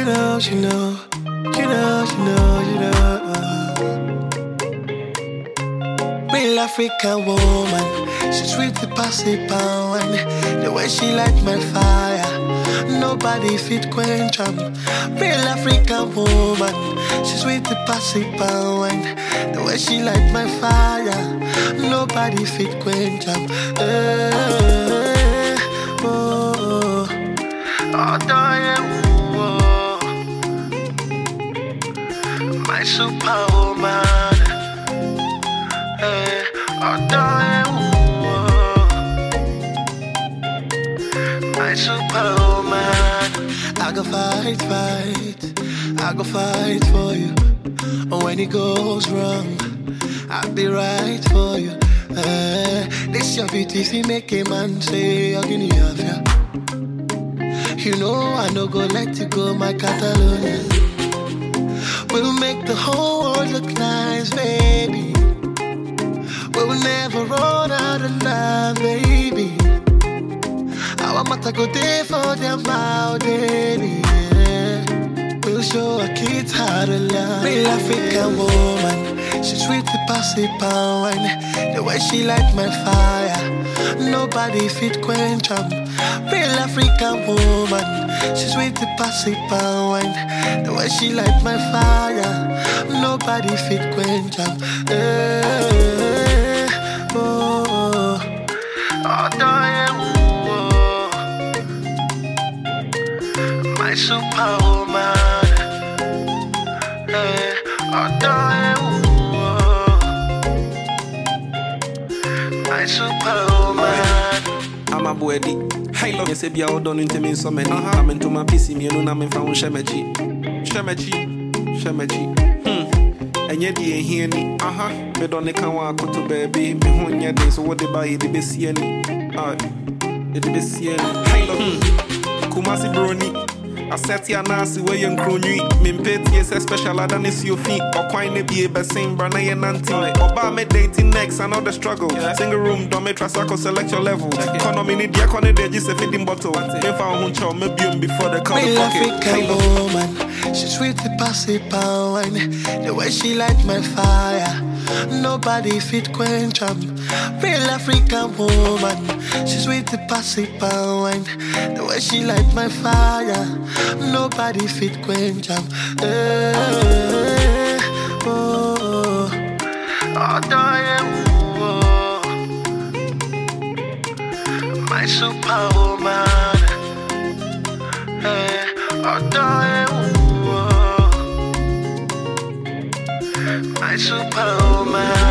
she know, she know, she know, she know. You know. Real African woman, she sweet the passy pound. The way she light my fire, nobody fit quench 'em. Real African woman, she sweet the passy pound. The way she light my fire, nobody fit quench. Eh, superwoman. Eh, darling, oh, my superwoman. I go fight, fight. I go fight for you. When it goes wrong, I'll be right for you. Eh, this your beauty, see make a man say, I'm gonna have ya. You know I no go let you go, my Catalonia. We'll make the whole world look nice, baby. We'll never run out of love, baby. Our mata go there for them out, baby. Yeah. We'll show our kids how to love. Real African woman, she sweet the passy pound. The way she light my fire, nobody fit quench 'em. Real African woman, she's with the passy pound. The way she light my fire, nobody fit quench 'em. Eh, oh, oh, oh, oh, my superwoman. Eh, oh, oh, my superwoman. Ama boadi yɛ sɛ bia wodɔ no ntimi nsɔ m'ani na mentoma pisi mmienu na memfa wo hyɛ m'akyi hyɛ m'akyi hyɛ m'akyi Hmm. ɛnyɛ deɛ ɛhia ni. Aha medɔ ne ka wɔ akoto baabi me ho nyɛ den so wode ba yɛde bɛsi ani Ah, yɛde bɛsi ani Hmm. kumase broni asɛte anaase wɔyɛ nkronwi mempɛ tie sɛ special ada ne si ofi ɔkwan ne bie bɛsen bra na yɛ nante ɔbaa me dating next another struggle. Single room dɔme trasako select your level. Economy ne deɛ kɔ ne deɛ gye sɛ feeding bottle. Memfa wo ho nkyɛw mɛbiom before the call Real fuck it. African Halo. woman, she sweet the passy pound. The way she light my fire, nobody fit quench 'em. Real African woman, she's with the passy pound. The way she light my fire, nobody fit quench 'em. Eh, oh, oh, oh, darling, oh, my superwoman. Eh, oh, let my